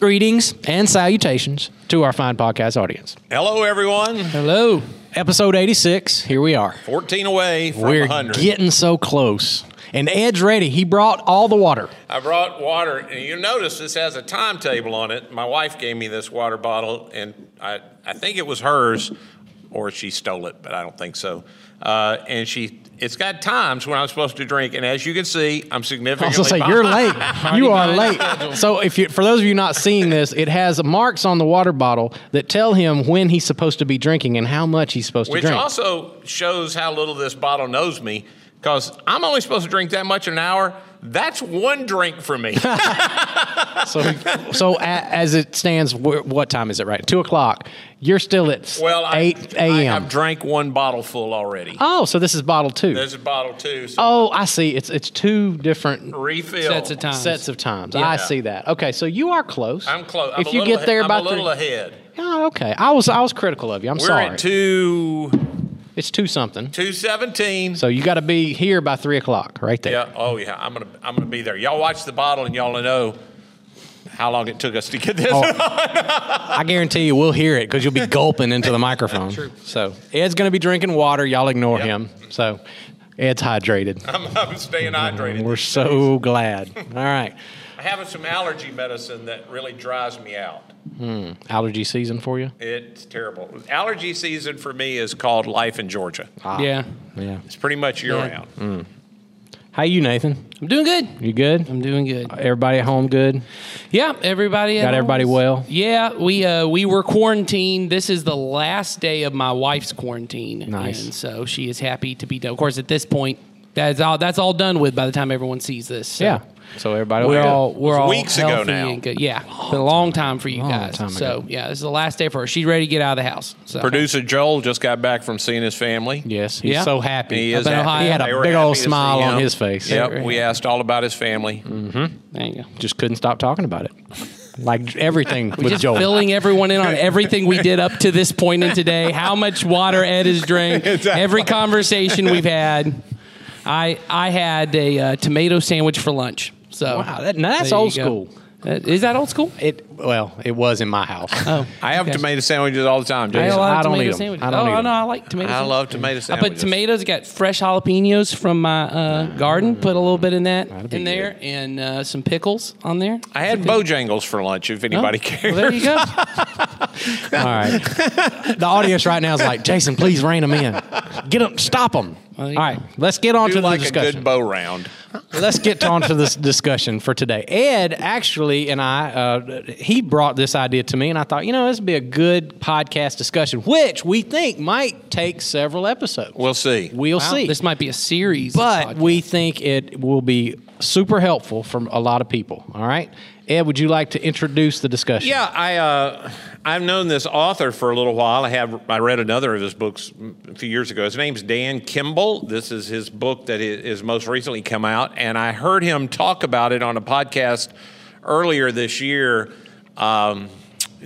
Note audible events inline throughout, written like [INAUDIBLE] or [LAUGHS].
Greetings and salutations to our fine podcast audience. Hello, everyone. Hello. Episode 86. Here we are. 14 away from We're 100. getting so close. And Ed's ready. He brought all the water. I brought water, and you notice this has a timetable on it. My wife gave me this water bottle, and I, I think it was hers, or she stole it, but I don't think so. Uh, and she, it's got times when I'm supposed to drink, and as you can see, I'm I was significantly. gonna say you're late. [LAUGHS] you are late. So if you, for those of you not seeing this, it has marks on the water bottle that tell him when he's supposed to be drinking and how much he's supposed Which to drink. Which also shows how little this bottle knows me, because I'm only supposed to drink that much in an hour. That's one drink for me. [LAUGHS] so, so a, as it stands, wh- what time is it? Right, two o'clock. You're still at well, eight a.m. I've drank one bottle full already. oh, so this is bottle two. There's a bottle too. So Oh, I see. It's it's two different refill. Sets of time. sets of times. Yeah. I see that. Okay, so you are close. I'm close. I'm If you little get there ahe- by I'm a little three, ahead. oh, okay. I was I was critical of you. I'm We're sorry. at two it's two something. two seventeen. So you got to be here by three o'clock, right there. Yeah. Oh yeah. I'm gonna I'm gonna be there. Y'all watch the bottle and y'all know how long it took us to get this. Oh. I guarantee you, we'll hear it because you'll be [LAUGHS] gulping into the microphone. True. So Ed's going to be drinking water. Y'all ignore Yep. him. So Ed's hydrated. [LAUGHS] I'm, I'm staying hydrated. We're so glad. [LAUGHS] All right. I'm having some allergy medicine that really dries me out. Hmm. Allergy season for you? It's terrible. Allergy season for me is called life in Georgia. Yeah. Yeah. It's pretty much year Yeah. round. How you, Nathan? I'm doing good. You good? I'm doing good. Everybody at home good? Yeah, everybody. at Got everybody home well? Yeah, we uh, we were quarantined. This is the last day of my wife's quarantine. Nice. And so she is happy to be done. Of course, at this point, that's all that's all done with by the time everyone sees this. So Yeah. So everybody We're all we're all weeks ago now. and good. Yeah, been a long time for you Long guys. time so ago. yeah, this is the last day for her. She's ready to get out of the house. So Producer Joel just got back from seeing his family. Yes, he's Yeah. so happy. He is happy. Ohio. He had a big old smile on his face. Yep, we asked all about his family. there you go. Just couldn't stop talking about it. Like everything [LAUGHS] with just Joel. filling everyone in on everything we did up to this point in today. How much water Ed has drank. [LAUGHS] Every conversation we've had. I I had a uh, tomato sandwich for lunch. So Wow, that- now that's old school. Uh, is that old school? It well, it was in my house. Oh, I have okay. tomato sandwiches all the time, I, Jason. lot I don't tomato eat 'em. sandwiches. I don't oh, eat 'em. no, I like tomato. I sandwiches. love tomato sandwiches. I put tomatoes. Got fresh jalapenos from my uh, garden. Put a little bit in that in there, and uh, some pickles on there. I had Bojangles for lunch. If anybody Oh, cares. Well, there you go. [LAUGHS] All right. the audience right now is like, Jason, please rein them in. Get them, stop them. All Well, you- let's get on do to the like a discussion. good bow round. Let's get on to this discussion for today. Ed actually and I, uh, he brought this idea to me, and I thought, you know, this would be a good podcast discussion, which we think might take several episodes. We'll see. We'll Wow, see. This might be a series. but podcasts. we think it will be super helpful for a lot of people. All right, Ed, would you like to introduce the discussion? Yeah, I uh, I've known this author for a little while. I have I read another of his books a few years ago. His name's Dan Kimball. This is his book that i- most recently come out, and I heard him talk about it on a podcast earlier this year. Um,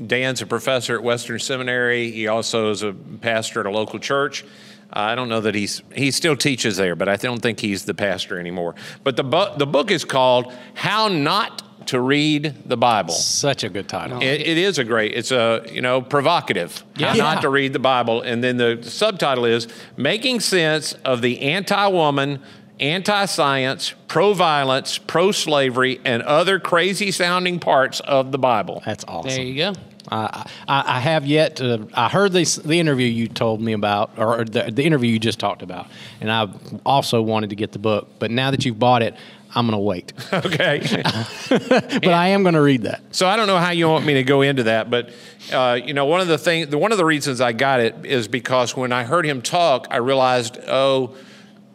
Dan's a professor at Western Seminary. He also is a pastor at a local church. I don't know that he's he still teaches there, but I don't think he's the pastor anymore. But the bu- the book is called "How Not to Read the Bible." Such a good title. It, it is a great. It's a you know provocative. Yeah. How Yeah. not to read the Bible, and then the subtitle is making sense of the anti-woman, anti-science, pro-violence, pro-slavery, and other crazy-sounding parts of the Bible. That's awesome. there you go. I, I, I have yet to. I heard this, the interview you told me about, or the, the interview you just talked about, and I also wanted to get the book. But now that you've bought it, I'm going to wait. [LAUGHS] Okay. [LAUGHS] but I am going to read that. So I don't know how you want me to go into that, but uh, you know, one of the thing, the, one of the reasons I got it is because when I heard him talk, I realized, oh,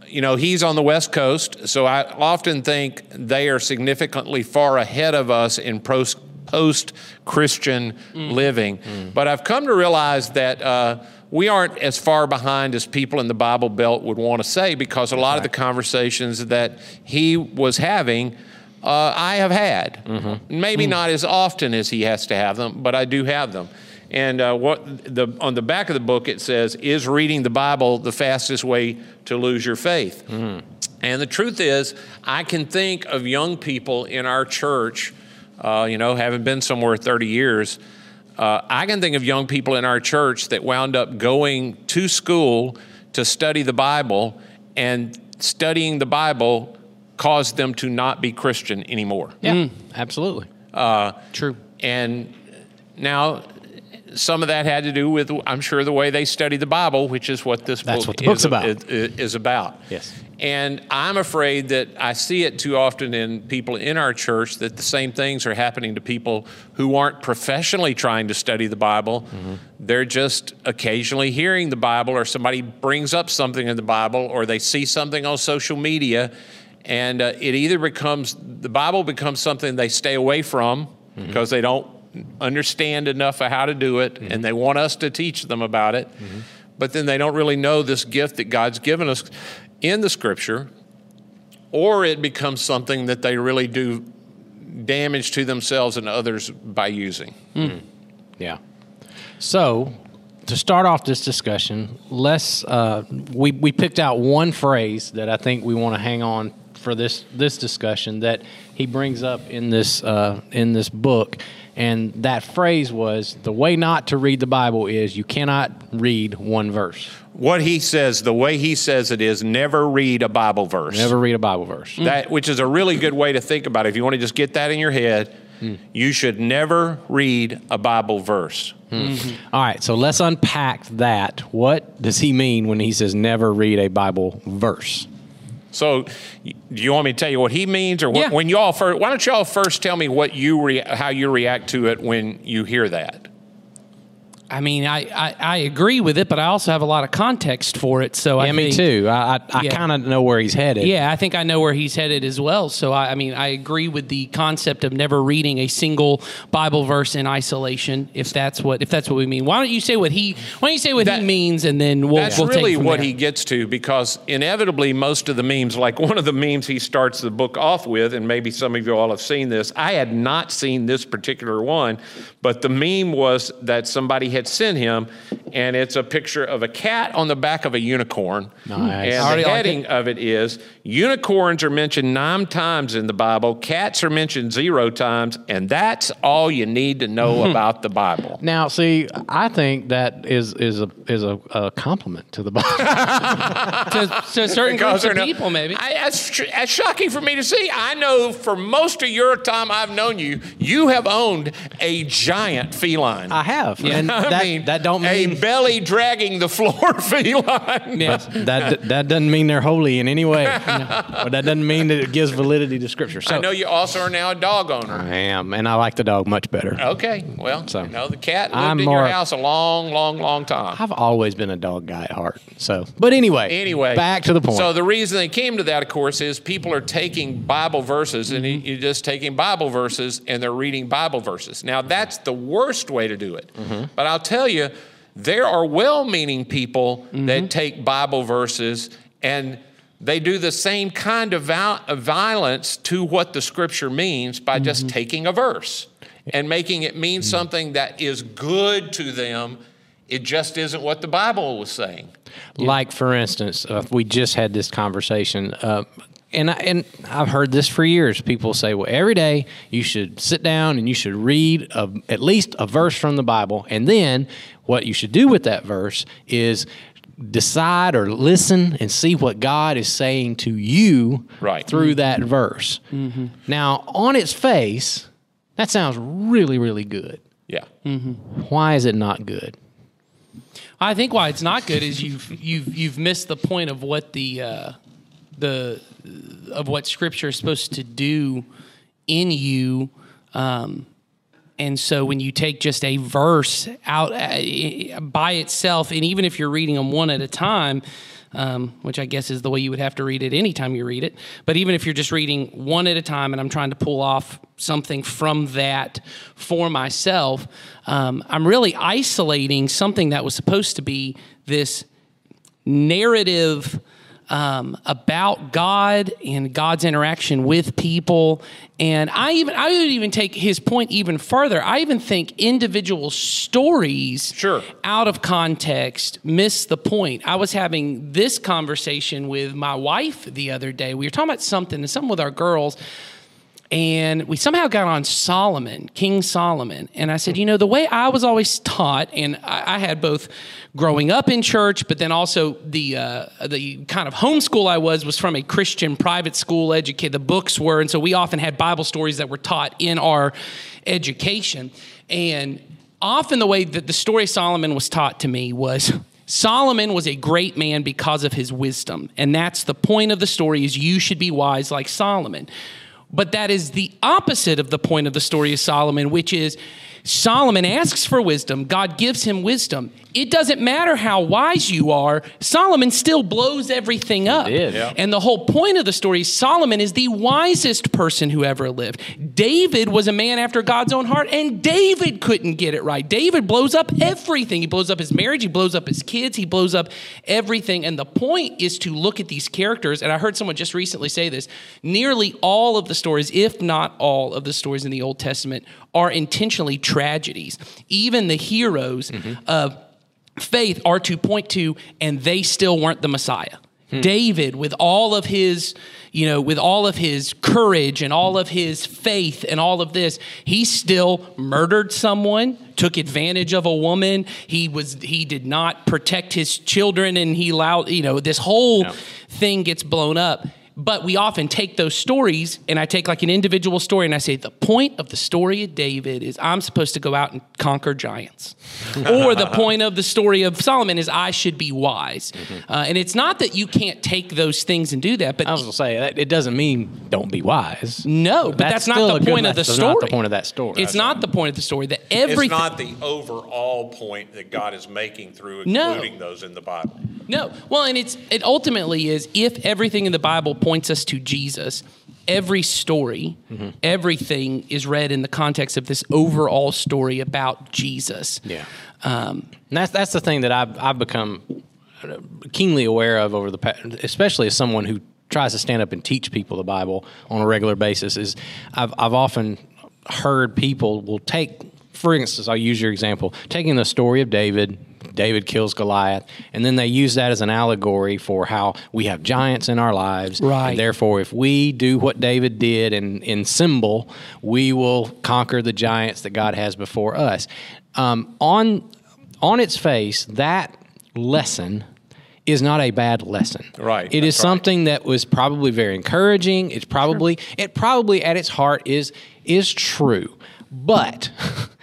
you know, he's on the West Coast, so I often think they are significantly far ahead of us in post post Christian living. But I've come to realize that. Uh, we aren't as far behind as people in the Bible Belt would want to say because a lot of the conversations that he was having uh, I have had. Maybe not as often as he has to have them, but I do have them. And uh, what the on the back of the book it says is reading the Bible the fastest way to lose your faith. And the truth is, I can think of young people in our church uh, you know, having been somewhere 30 years, uh, I can think of young people in our church that wound up going to school to study the Bible, and studying the Bible caused them to not be Christian anymore. Yeah, absolutely. True. And now, some of that had to do with, I'm sure, the way they study the Bible, which is what this That's book what the book's is, about. Is, is about. Yes. And I'm afraid that I see it too often in people in our church that the same things are happening to people who aren't professionally trying to study the Bible. Mm-hmm. They're just occasionally hearing the Bible, or somebody brings up something in the Bible, or they see something on social media, and uh, it either becomes the Bible becomes something they stay away from Mm-hmm. because they don't understand enough of how to do it, Mm-hmm. and they want us to teach them about it. But then they don't really know this gift that God's given us in the Scripture, or it becomes something that they really do damage to themselves and others by using. Yeah. So, to start off this discussion, let's uh, we we picked out one phrase that I think we want to hang on for this this discussion that he brings up in this uh, in this book, and that phrase was the way not to read the Bible is you cannot read one verse. What he says, the way he says it is never read a Bible verse. Never read a Bible verse. That, which is a really good way to think about it. If you want to just get that in your head, hmm. you should never read a Bible verse. Hmm. All right, so let's unpack that. What does he mean when he says never read a Bible verse? So, do you want me to tell you what he means, or what, Yeah. when y'all first? Why don't y'all first tell me what you rea- how you react to it when you hear that? I mean, I, I, I agree with it, but I also have a lot of context for it. So I Yeah, me think- too. I I, I Yeah. kind of know where he's headed. Yeah, I think I know where he's headed as well. So I, I mean, I agree with the concept of never reading a single Bible verse in isolation. If that's what if that's what we mean, why don't you say what he why don't you say what That- he means, and then we'll That's we'll take really from what there. he gets to because inevitably most of the memes, like one of the memes he starts the book off with, and maybe some of you all have seen this. I had not seen this particular one, but the meme was that somebody had sent him, and it's a picture of a cat on the back of a unicorn. Nice. And Already the like heading of it is unicorns are mentioned nine times in the Bible, cats are mentioned zero times, and that's all you need to know [LAUGHS] about the Bible. Now, see, I think that is is a is a, a compliment to the Bible. [LAUGHS] to, to certain Because groups of no- people, maybe. I, that's, tr- that's shocking for me to see. I know for most of your time I've known you, you have owned a giant feline. I have, and [LAUGHS] I that mean, that don't mean a belly dragging the floor feline. yeah. that that doesn't mean they're holy in any way. But that doesn't mean that it gives validity to Scripture. So I know you also are now a dog owner. I am, and I like the dog much better. Okay, well, So, you know, the cat lived I'm in more- your house a long, long, long time. I've always been a dog guy at heart. So, but anyway, Anyway, back to the point. So the reason they came to that, of course, is people are taking Bible verses and Mm-hmm. you- you're just taking Bible verses and they're reading Bible verses. Now that's the worst way to do it. Mm-hmm. But I'll tell you, there are well-meaning people Mm-hmm. that take Bible verses and they do the same kind of, violence to what the Scripture means by Mm-hmm. just taking a verse and making it mean something that is good to them. It just isn't what the Bible was saying. Like for instance, uh, we just had this conversation, uh, and I, and I've heard this for years. People say, "Well, every day you should sit down and you should read a, at least a verse from the Bible, and then what you should do with that verse is." Decide or listen and see what God is saying to you Right. through that verse. Now, on its face, that sounds really, really good. Yeah. Why is it not good? I think why it's not good is you've you've you've missed the point of what the uh, the of what Scripture is supposed to do in you. Um, and so when you take just a verse out uh, by itself, and even if you're reading them one at a time, um, which I guess is the way you would have to read it anytime you read it, but even if you're just reading one at a time and I'm trying to pull off something from that for myself, um, I'm really isolating something that was supposed to be this narrative um, about God and God's interaction with people. And I even I would even take his point even further. I even think individual stories Sure. out of context miss the point. I was having this conversation with my wife the other day. We were talking about something, and something with our girls. And we somehow got on Solomon, King Solomon. And I said, you know, the way I was always taught, and I, I had both growing up in church, but then also the uh, the kind of homeschool I was was from a Christian private school. Educate the books were, and so we often had Bible stories that were taught in our education. And often the way that the story of Solomon was taught to me was. Solomon was a great man because of his wisdom. And that's the point of the story is you should be wise like Solomon. But that is the opposite of the point of the story of Solomon, which is Solomon asks for wisdom, God gives him wisdom. It doesn't matter how wise you are, Solomon still blows everything up. Yeah. And the whole point of the story is Solomon is the wisest person who ever lived. David was a man after God's own heart, and David couldn't get it right. David blows up everything. He blows up his marriage, he blows up his kids, he blows up everything. And the point is to look at these characters. And I heard someone just recently say this nearly all of the stories, if not all of the stories in the Old Testament, are intentionally tragedies. Even the heroes mm-hmm. of faith are to point to, and they still weren't the Messiah. Hmm. David, with all of his, you know, with all of his courage and all of his faith and all of this, he still murdered someone, took advantage of a woman. He was he did not protect his children, and he allowed, you know, this whole thing gets blown up. But we often take those stories, and I take like an individual story, and I say the point of the story of David is I'm supposed to go out and conquer giants, [LAUGHS] or the point of the story of Solomon is I should be wise. Uh, and it's not that you can't take those things and do that, but I was gonna say that it doesn't mean don't be wise. no, but that's, still not a the good point of the story. Not the point of that story. It's not the point of the story. That everything. It's not the overall point that God is making through No. including those in the Bible. No. Well, and it's it ultimately is if everything in the Bible points us to Jesus, every story, Mm-hmm. everything is read in the context of this overall story about Jesus. Yeah. Um, And that's that's the thing that I've I've become keenly aware of over the past, especially as someone who tries to stand up and teach people the Bible on a regular basis. Is I've I've often heard people will take, for instance, I'll use your example, taking the story of David. David kills Goliath, and then they use that as an allegory for how we have giants in our lives. Right. And therefore, if we do what David did in, in symbol, we will conquer the giants that God has before us. Um, on on its face, that lesson is not a bad lesson. Right, It is that's right. something that was probably very encouraging. It's probably it probably at its heart is is true. But [LAUGHS]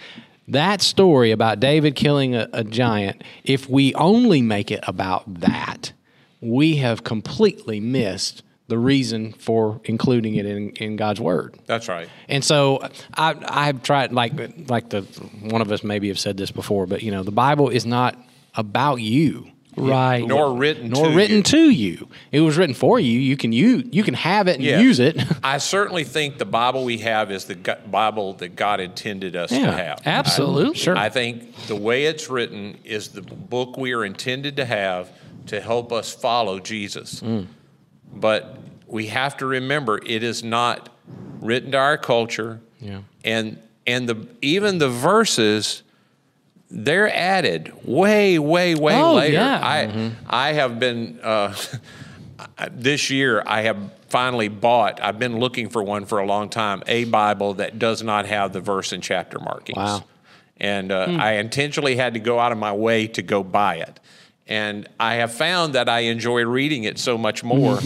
that story about David killing a, a giant, if we only make it about that, we have completely missed the reason for including it in, in God's word. That's right. And so I I've tried like like the one of us maybe have said this before, but you know the Bible is not about you, right. Nor written nor to written you. to you. It was written for you. You can you you can have it and Yeah. use it. [LAUGHS] I certainly think the Bible we have is the Bible that God intended us Yeah, to have. Absolutely. Sure. I think the way it's written is the book we are intended to have to help us follow Jesus. Mm. But we have to remember it is not written to our culture. Yeah. And and the even the verses they're added way way way Oh, later. yeah. I I have been uh, [LAUGHS] this year I have finally bought I've been looking for one for a long time a Bible that does not have the verse and chapter markings. Wow. And uh, I intentionally had to go out of my way to go buy it. And I have found that I enjoy reading it so much more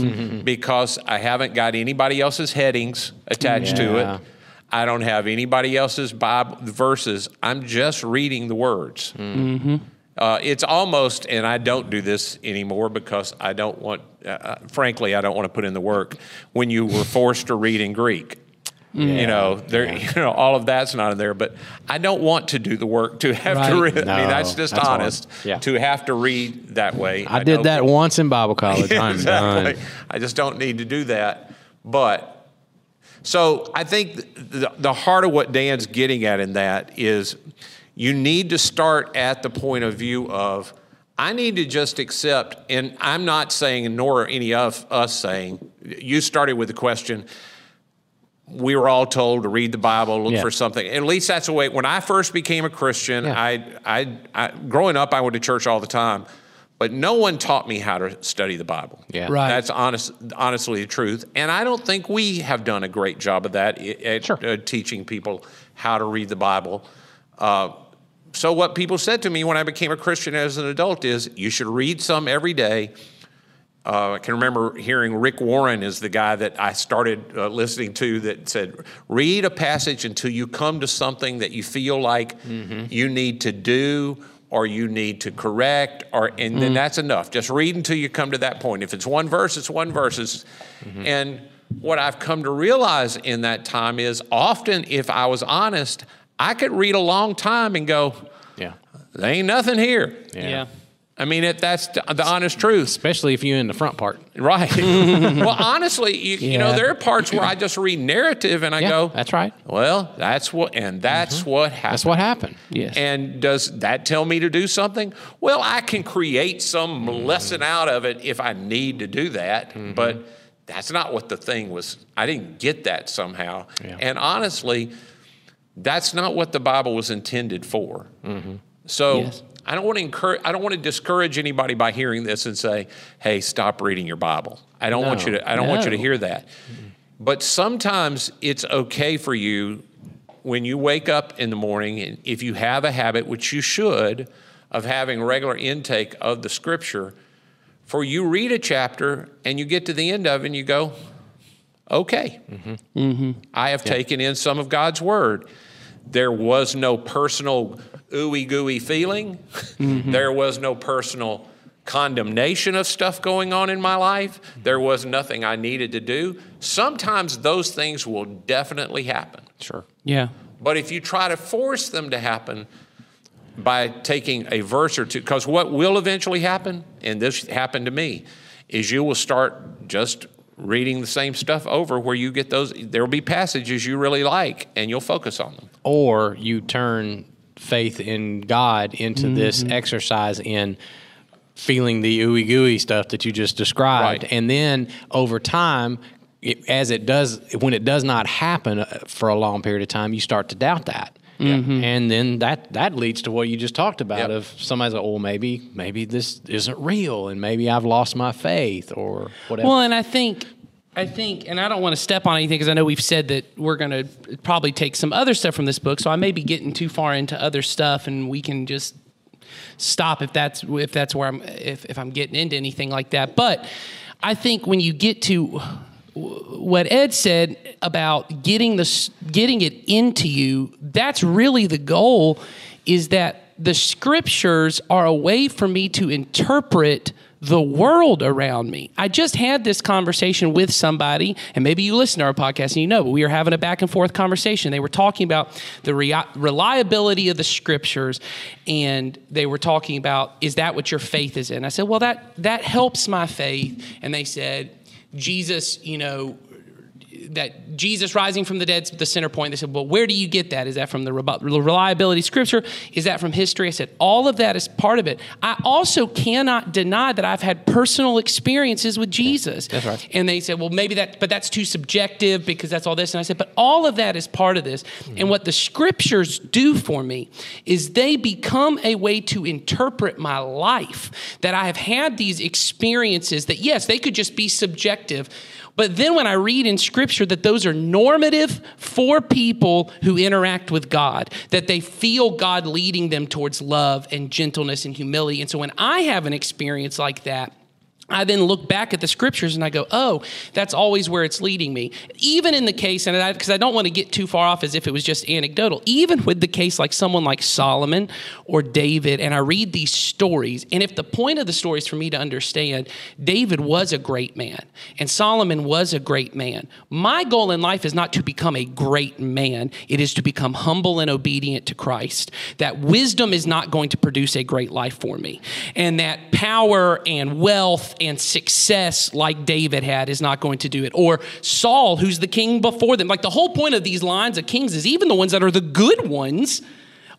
because I haven't got anybody else's headings attached to it. I don't have anybody else's Bible verses. I'm just reading the words. Uh, it's almost, and I don't do this anymore because I don't want, uh, frankly, I don't want to put in the work. When you were forced to read in Greek, you know, there, you know, all of that's not in there. But I don't want to do the work to have to Right. read. I mean, that's just that's honest. Yeah. To have to read that way. I did know that once in Bible college. I'm [LAUGHS] exactly. done. I just don't need to do that. But so I think the, the heart of what Dan's getting at in that is you need to start at the point of view of I need to just accept, and I'm not saying, nor are any of us saying, you started with the question, we were all told to read the Bible, look Yeah. for something. At least that's the way. When I first became a Christian, Yeah. I, I, I, growing up, I went to church all the time, but no one taught me how to study the Bible. Yeah. Right. That's honest, honestly the truth. And I don't think we have done a great job of that at Sure. uh, teaching people how to read the Bible. Uh, so, what people said to me when I became a Christian as an adult is you should read some every day. Uh, I can remember hearing Rick Warren is the guy that I started uh, listening to that said, read a passage until you come to something that you feel like you need to do or you need to correct, or and then mm-hmm. that's enough. Just read until you come to that point. If it's one verse, it's one verse. It's- mm-hmm. And what I've come to realize in that time is often, if I was honest, I could read a long time and go, Yeah. there ain't nothing here. Yeah. I mean, it, that's the, honest truth. Especially if you're in the front part. Right. [LAUGHS] well, honestly, you, you know, there are parts where I just read narrative and I Yeah, go, that's right. well, that's what, and that's mm-hmm. what happened. That's what happened. Yes. And does that tell me to do something? Well, I can create some mm-hmm. lesson out of it if I need to do that, mm-hmm. but that's not what the thing was. I didn't get that somehow. Yeah. And honestly, that's not what the Bible was intended for. So Yes. I don't want to encourage. I don't want to discourage anybody by hearing this and say, "Hey, stop reading your Bible." I don't want you to. I don't want you to hear that. But sometimes it's okay for you when you wake up in the morning, and if you have a habit, which you should, of having regular intake of the Scripture, for you read a chapter and you get to the end of it and you go, "Okay, mm-hmm. I have taken in some of God's Word." There was no personal ooey gooey feeling. Mm-hmm. there was no personal condemnation of stuff going on in my life. There was nothing I needed to do. Sometimes those things will definitely happen. Sure. Yeah. But if you try to force them to happen by taking a verse or two, because what will eventually happen, and this happened to me, is you will start just reading the same stuff over where you get those, there will be passages you really like and you'll focus on them. Or you turn faith in God into this Mm-hmm. exercise in feeling the ooey gooey stuff that you just described. Right. And then over time, it, as it does, when it does not happen uh, for a long period of time, you start to doubt that. Mm-hmm. And then that that leads to what you just talked about Yep. of somebody's like, oh, maybe maybe this isn't real, and maybe I've lost my faith or whatever. Well, and I think, I think, and I don't want to step on anything because I know we've said that we're going to probably take some other stuff from this book, so I may be getting too far into other stuff, and we can just stop if that's if that's where I'm if if I'm getting into anything like that. But I think when you get to what Ed said about getting the getting it into you, that's really the goal. Is that the scriptures are a way for me to interpret the world around me. I just had this conversation with somebody, and maybe you listen to our podcast and you know, but we were having a back and forth conversation. They were talking about the rea- reliability of the scriptures, and they were talking about, is that what your faith is in? I said, well, that that helps my faith. And they said, Jesus, you know, that Jesus rising from the dead is the center point. They said, well, where do you get that? Is that from the reliability scripture? Is that from history? I said, all of that is part of it. I also cannot deny that I've had personal experiences with Jesus. That's right. And they said, well, maybe that, but that's too subjective because that's all this. And I said, but all of that is part of this. Hmm. And what the scriptures do for me is they become a way to interpret my life. That I have had these experiences that, yes, they could just be subjective. But then when I read in scripture that those are normative for people who interact with God, that they feel God leading them towards love and gentleness and humility. And so when I have an experience like that, I then look back at the scriptures and I go, oh, that's always where it's leading me. Even in the case, and because I, I don't want to get too far off as if it was just anecdotal, even with the case like someone like Solomon or David, and I read these stories, and if the point of the story is for me to understand, David was a great man and Solomon was a great man. My goal in life is not to become a great man, it is to become humble and obedient to Christ. That wisdom is not going to produce a great life for me, and that power and wealth and success like David had is not going to do it. Or Saul, who's the king before them. Like the whole point of these lines of kings is even the ones that are the good ones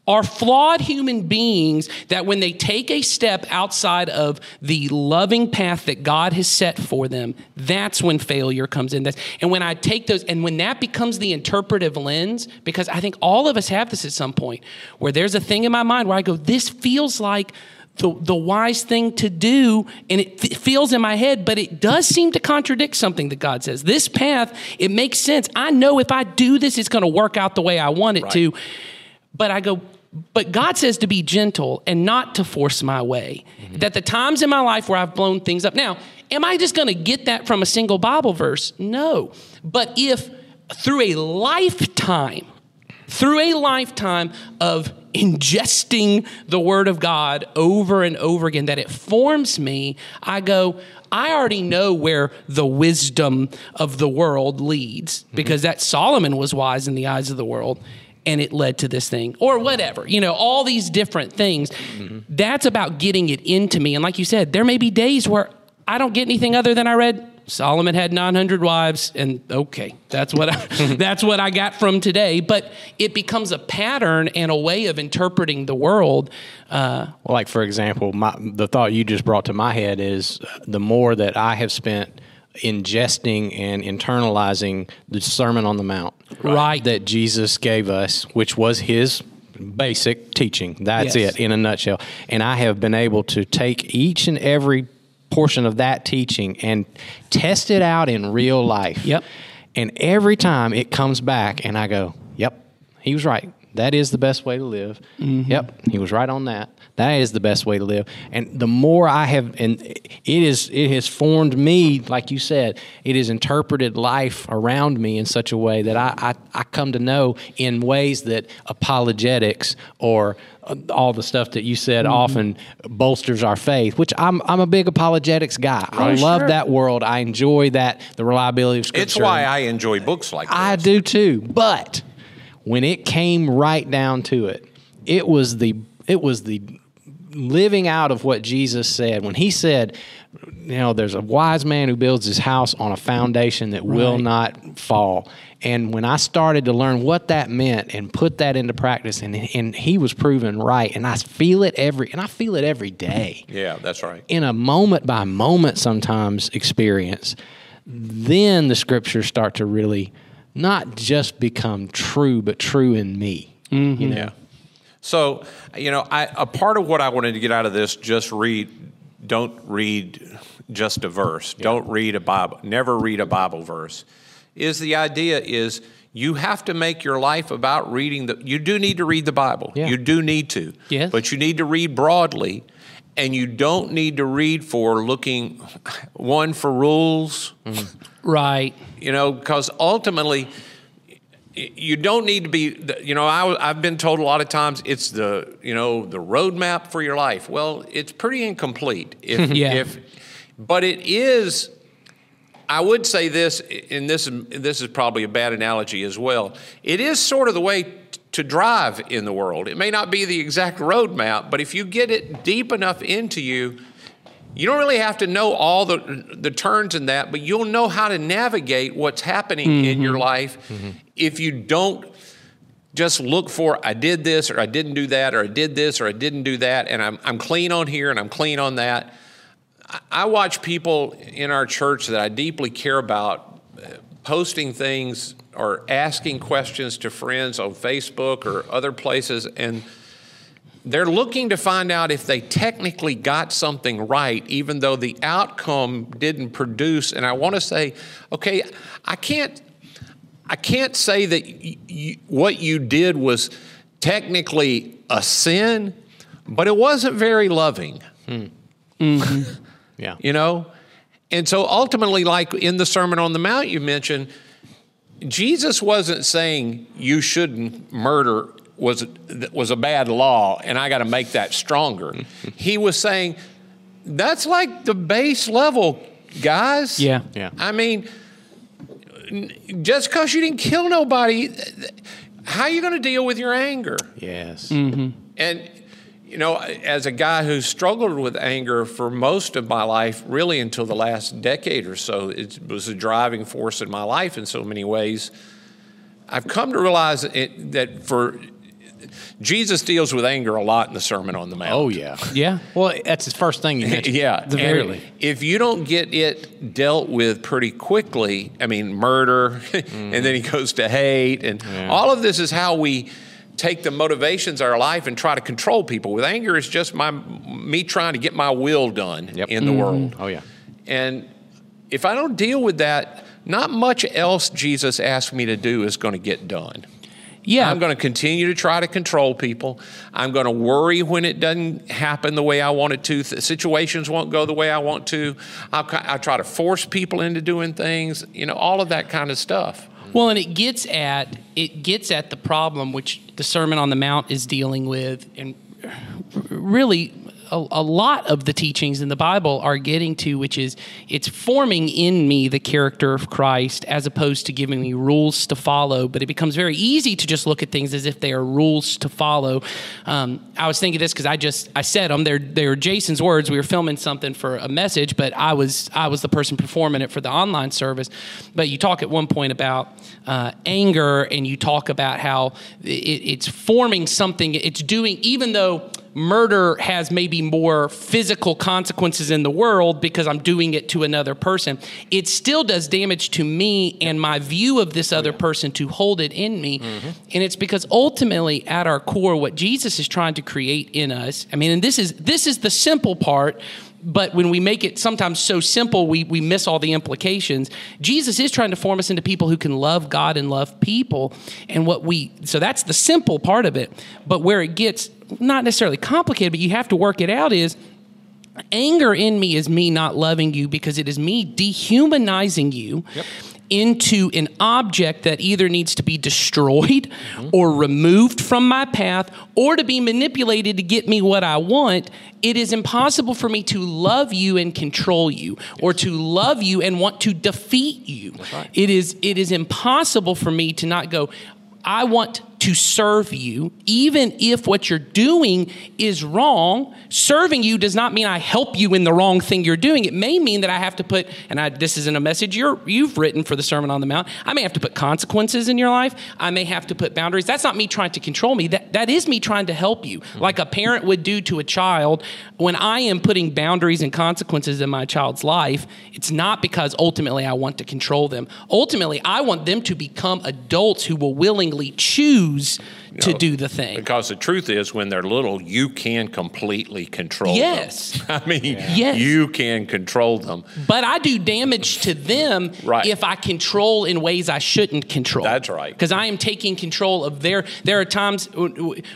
are flawed human beings that when they take a step outside of the loving path that God has set for them, that's when failure comes in. And when I take those, and when that becomes the interpretive lens, because I think all of us have this at some point, where there's a thing in my mind where I go, this feels like the, the wise thing to do and it f- feels in my head but it does seem to contradict something that god says. This path it makes sense. I know if i do this it's going to work out the way i want it to. But i go but god says to be gentle and not to force my way. Mm-hmm. That the times in my life where i've blown things up. Now am i just going to get that from a single bible verse? No. But if through a lifetime through a lifetime of ingesting the word of God over and over again, that it forms me, I go, I already know where the wisdom of the world leads mhm. because that Solomon was wise in the eyes of the world and it led to this thing or whatever you know all these different things. Mm-hmm. That's about getting it into me and like you said there may be days where i don't get anything other than i read solomon had 900 wives and okay that's what I, [LAUGHS] that's what i got from today but it becomes a pattern and a way of interpreting the world uh, Well, like for example, my, the thought you just brought to my head is uh, the more that I have spent ingesting and internalizing the Sermon on the Mount, Right. that Jesus gave us, which was His basic teaching. That's Yes. it in a nutshell. And I have been able to take each and every portion of that teaching and test it out in real life. Yep. And every time it comes back, and I go, "Yep, he was right. That is the best way to live. Yep, he was right on that. That is the best way to live." And the more I have, and it is, it has formed me, like you said, it has interpreted life around me in such a way that I, I, I come to know in ways that apologetics or uh, all the stuff that you said often bolsters our faith. Which I'm, I'm a big apologetics guy. I love that world. I enjoy that the reliability of scripture. It's why I enjoy books like this. I do too. But when it came right down to it, it was the it was the living out of what Jesus said when he said, you know, there's a wise man who builds his house on a foundation that will not fall. And when I started to learn what that meant and put that into practice, and, and he was proven right, and I feel it every and I feel it every day [LAUGHS] Yeah, that's right. in a moment by moment sometimes experience, then the scriptures start to really not just become true, but true in me. You mm-hmm. know? Yeah. So, you know, I, a part of what I wanted to get out of this, just read, don't read just a verse. Don't read a Bible. Never read a Bible verse. Is the idea is you have to make your life about reading the. You do need to read the Bible. Yeah. You do need to. Yes. But you need to read broadly, and you don't need to read for looking one for rules right you know, because ultimately, you don't need to be, you know, I, have been told a lot of times it's the, you know, the roadmap for your life. Well, it's pretty incomplete. If, [LAUGHS] Yeah. if, but it is, I would say this, and this, is- this is probably a bad analogy as well. It is sort of the way to drive in the world. It may not be the exact roadmap, but if you get it deep enough into you, you don't really have to know all the the turns in that, but you'll know how to navigate what's happening in your life if you don't just look for I did this or I didn't do that or I did this or I didn't do that and I'm I'm clean on here and I'm clean on that. I, I watch people in our church that I deeply care about uh, posting things or asking questions to friends on Facebook or other places and they're looking to find out if they technically got something right, even though the outcome didn't produce. And I want to say, okay, I can't, I can't say that what you did was technically a sin, but it wasn't very loving Yeah. Mm-hmm. [LAUGHS] you know? And so ultimately, like in the Sermon on the Mount you mentioned, Jesus wasn't saying you shouldn't murder was was a bad law and I got to make that stronger. Mm-hmm. he was saying that's like the base level, guys. Yeah. Yeah. I mean, just because you didn't kill nobody, how are you going to deal with your anger? Yes. Mm-hmm. And, you know, as a guy who struggled with anger for most of my life, really until the last decade or so, it was a driving force in my life in so many ways. I've come to realize it, that for Jesus deals with anger a lot in the Sermon on the Mount. Oh yeah. yeah Well, that's the first thing you [LAUGHS] mentioned. Yeah, The very and. If you don't get it dealt with pretty quickly, I mean, murder, [LAUGHS] and then he goes to hate, and all of this is how we take the motivations of our life and try to control people. With anger, it's just my me trying to get my will done Yep. in the mm. world. Oh, yeah. And if I don't deal with that, not much else Jesus asked me to do is going to get done. Yeah. I'm going to continue to try to control people. I'm going to worry when it doesn't happen the way I want it to. Th- situations won't go the way I want to. I'll, ki- I try to force people into doing things. You know, all of that kind of stuff. Well, and it gets at it gets at the problem which the Sermon on the Mount is dealing with, and really a, a lot of the teachings in the Bible are getting to, which is it's forming in me the character of Christ as opposed to giving me rules to follow. But it becomes very easy to just look at things as if they are rules to follow. Um, I was thinking this because I just I said them. They're they're Jason's words. We were filming something for a message, but I was I was the person performing it for the online service. But you talk at one point about uh, anger, and you talk about how it, it's forming something. It's doing even though murder has maybe more physical consequences in the world because I'm doing it to another person, it still does damage to me and my view of this other person to hold it in me. Mm-hmm. And it's because ultimately at our core what Jesus is trying to create in us. I mean, and this is this is the simple part but when we make it sometimes so simple, we, we miss all the implications. Jesus is trying to form us into people who can love God and love people. And what we, so that's the simple part of it. But where it gets not necessarily complicated, but you have to work it out is anger in me is me not loving you because it is me dehumanizing you. Into an object that either needs to be destroyed mm-hmm. or removed from my path or to be manipulated to get me what I want, it is impossible for me to love you and control you or to love you and want to defeat you. It is it is impossible for me to not go I want to serve you, even if what you're doing is wrong. Serving you does not mean I help you in the wrong thing you're doing. It may mean that I have to put, and I, this isn't a message you're, you've written for the Sermon on the Mount. I may have to put consequences in your life. I may have to put boundaries. That's not me trying to control me. That, that is me trying to help you, hmm. like a parent would do to a child. When I am putting boundaries and consequences in my child's life, it's not because ultimately I want to control them. Ultimately, I want them to become adults who will willingly choose to know, do the thing. Because the truth is, when they're little, you can completely control them. Yes. them. [LAUGHS] I mean, Yes. you can control them. But I do damage to them Right. if I control in ways I shouldn't control. That's right. Because I am taking control of their. There are times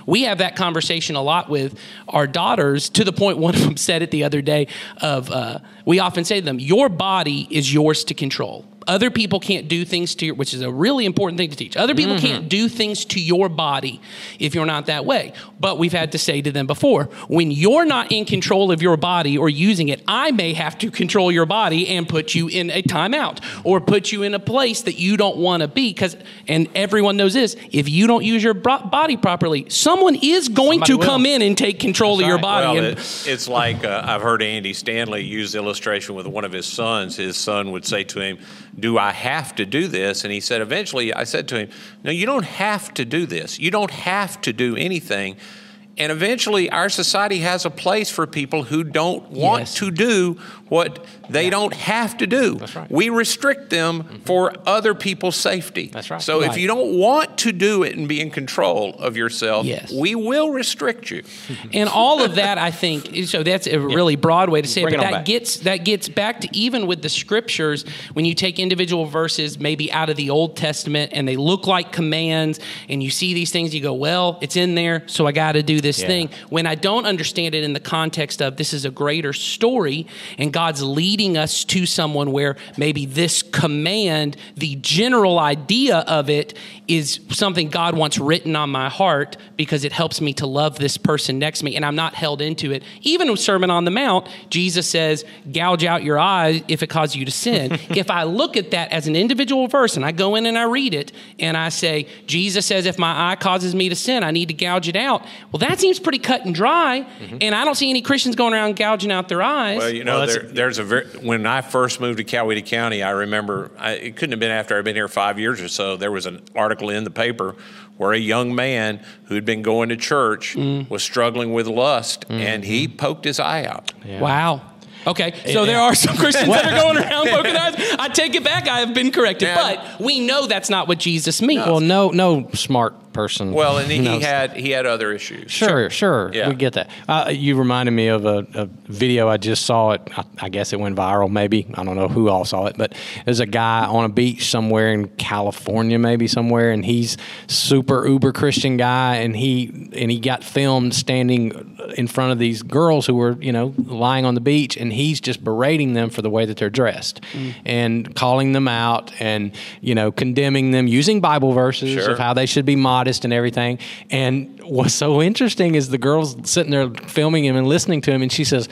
we have that conversation a lot with our daughters. To the point, [LAUGHS] one of them said it the other day. Of uh, we often say to them, "Your body is yours to control." Other people can't do things to your, which is a really important thing to teach. Other people Mm-hmm. can't do things to your body if you're not that way. But we've had to say to them before, when you're not in control of your body or using it, I may have to control your body and put you in a timeout or put you in a place that you don't want to be. Because, and everyone knows this, if you don't use your body properly, someone is going Somebody to will. come in and take control of your right. body. Well, and, it, it's like uh, I've heard Andy Stanley use the illustration with one of his sons. His son would say to him, Do I have to do this? And he said, Eventually, I said to him, No, you don't have to do this. You don't have to do anything. And eventually, our society has a place for people who don't want Yes. to do what they don't have to do. That's right. We restrict them mm-hmm. for other people's safety. That's right. So if you don't want to do it and be in control of yourself, Yes. we will restrict you. [LAUGHS] and all of that i think so that's a really broad way to say Bring it it but on that back. gets that gets back to even with the scriptures when you take individual verses maybe out of the old testament and they look like commands and you see these things you go well it's in there so i got to do this Yeah. thing when i don't understand it in the context of this is a greater story and god's leading us to someone where maybe this command the general idea of it is something god wants written on my heart because it helps me to love this person next to me and I'm not held into it. Even with Sermon on the Mount, Jesus says, gouge out your eye if it causes you to sin. [LAUGHS] if I look at that as an individual verse and I go in and I read it and I say, Jesus says, if my eye causes me to sin, I need to gouge it out. Well, that seems pretty cut and dry. Mm-hmm. And I don't see any Christians going around gouging out their eyes. Well, you know, Well, there, that's- there's a very, when I first moved to Coweta County, I remember I, it couldn't have been after I'd been here five years or so. There was an article in the paper where a young man who'd been going to church mm. was struggling with lust, and mm-hmm. he poked his eye out. Wow. Okay, so there are some Christians that are going around [LAUGHS] poking eyes. I take it back. I have been corrected. Yeah. But we know that's not what Jesus means. Well, no, no smart person. Well, and he, had he had other issues. Sure, sure. Yeah. We get that. Uh, you reminded me of a, a video I just saw. It. I, I guess it went viral. Maybe I don't know who all saw it, but there's a guy on a beach somewhere in California, maybe somewhere, and he's super uber Christian guy, and he and he got filmed standing in front of these girls who were you know lying on the beach, and he's just berating them for the way that they're dressed, and calling them out, and you know condemning them using Bible verses Sure. of how they should be modest and everything. And what's so interesting is the girl's sitting there filming him and listening to him, and she says,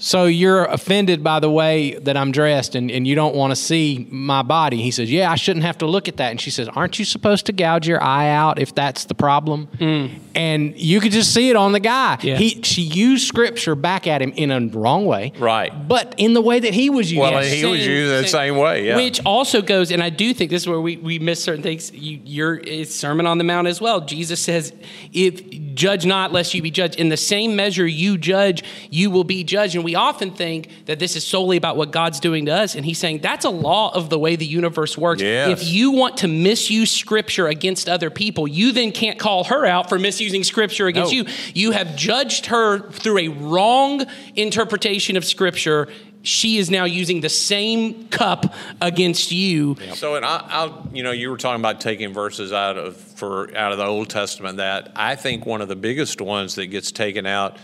so you're offended by the way that I'm dressed and, and you don't want to see my body. He says, Yeah, I shouldn't have to look at that. And she says, Aren't you supposed to gouge your eye out if that's the problem? Mm. And you could just see it on the guy. Yeah. He she used scripture back at him in a wrong way. Right. But in the way that he was using Well, it. he was using the same way. Yeah. Which also goes, and I do think this is where we, we miss certain things. You, you're Sermon on the Mount as well. Jesus says, "If judge not, lest you be judged." In the same measure you judge, you will be judged. And we often think that this is solely about what God's doing to us, and He's saying that's a law of the way the universe works. Yes. If you want to misuse Scripture against other people, you then can't call her out for misusing Scripture against No. you. You have judged her through a wrong interpretation of Scripture. She is now using the same cup against you. So, and I, I'll, you know, you were talking about taking verses out of for out of the Old Testament. That I think one of the biggest ones that gets taken out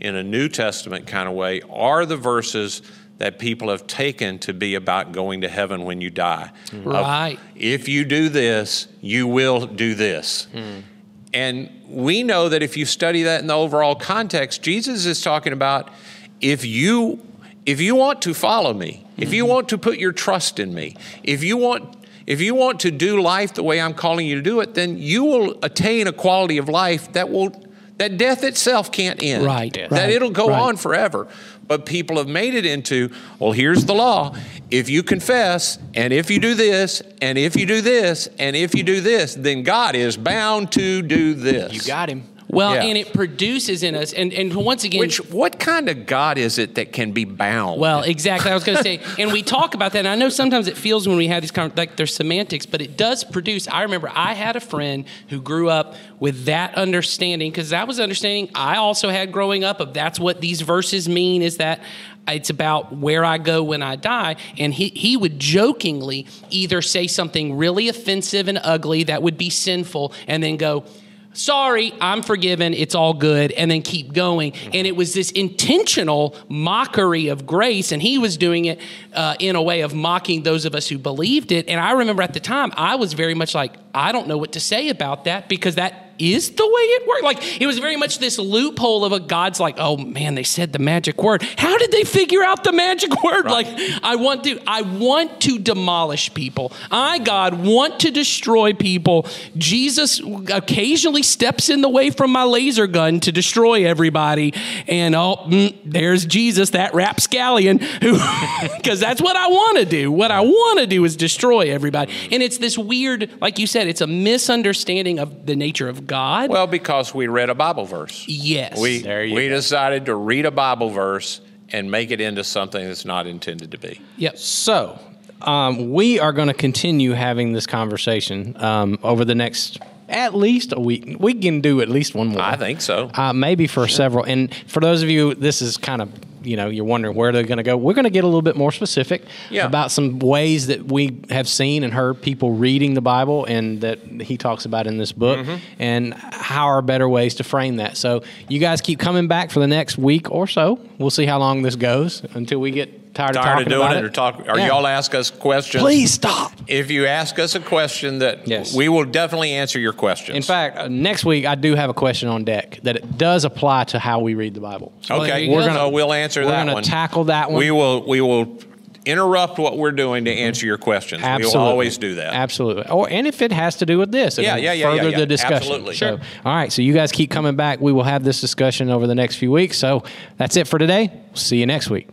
in a New Testament kind of way are the verses that people have taken to be about going to heaven when you die. Of, Right. if you do this, you will do this. And we know that if you study that in the overall context, Jesus is talking about if you if you want to follow me, if you want to put your trust in me, if you want if you want to do life the way I'm calling you to do it, then you will attain a quality of life that will that death itself can't end. Right, That right, it'll go right. on forever. But people have made it into, well, here's the law. If you confess, and if you do this, and if you do this, and if you do this, then God is bound to do this. You got him. Well, Yeah. and it produces in us, and, and once again, Which, what kind of God is it that can be bound? Well, exactly. I was going to say, and we talk about that. And I know sometimes it feels when we have these con like there's semantics, but it does produce. I remember I had a friend who grew up with that understanding because that was understanding I also had growing up of that's what these verses mean is that it's about where I go when I die. And he, he would jokingly either say something really offensive and ugly that would be sinful and then go, sorry, I'm forgiven, it's all good, and then keep going. And it was this intentional mockery of grace, and he was doing it uh, in a way of mocking those of us who believed it. And I remember at the time, I was very much like, I don't know what to say about that because that is the way it worked. Like it was very much this loophole of a God's like, oh man, they said the magic word. How did they figure out the magic [LAUGHS] word? Like I want to, I want to demolish people. I, God, want to destroy people. Jesus occasionally steps in the way from my laser gun to destroy everybody. And oh, mm, there's Jesus, that rapscallion, who, [LAUGHS] because that's what I want to do. What I want to do is destroy everybody. And it's this weird, like you said, it's a misunderstanding of the nature of God. well, because we read a Bible verse. yes. We, There you we go. decided to read a Bible verse and make it into something that's not intended to be. yep. So, um, we are going to continue having this conversation um, over the next at least a week. We can do at least one more. I think so. Uh, maybe for several. And for those of you, this is kind of, you know, you're wondering where they're going to go. We're going to get a little bit more specific Yeah. about some ways that we have seen and heard people reading the Bible and that he talks about in this book Mm-hmm. and how are better ways to frame that. So you guys keep coming back for the next week or so. We'll see how long this goes until we get tired, of Tired talking of doing about it, or talk? Or Yeah. y'all ask us questions? Please stop. If you ask us a question, that Yes. we will definitely answer your questions. In fact, uh, next week I do have a question on deck that it does apply to how we read the Bible. So okay, we're gonna we'll answer we're that gonna one. tackle that one. We will we will interrupt what we're doing to answer your questions. Absolutely. We will always do that. Absolutely. Or and if it has to do with this, Yeah, it'll yeah, yeah, Further yeah, yeah. the discussion. Absolutely. So, Sure. all right. So you guys keep coming back. We will have this discussion over the next few weeks. So that's it for today. See you next week.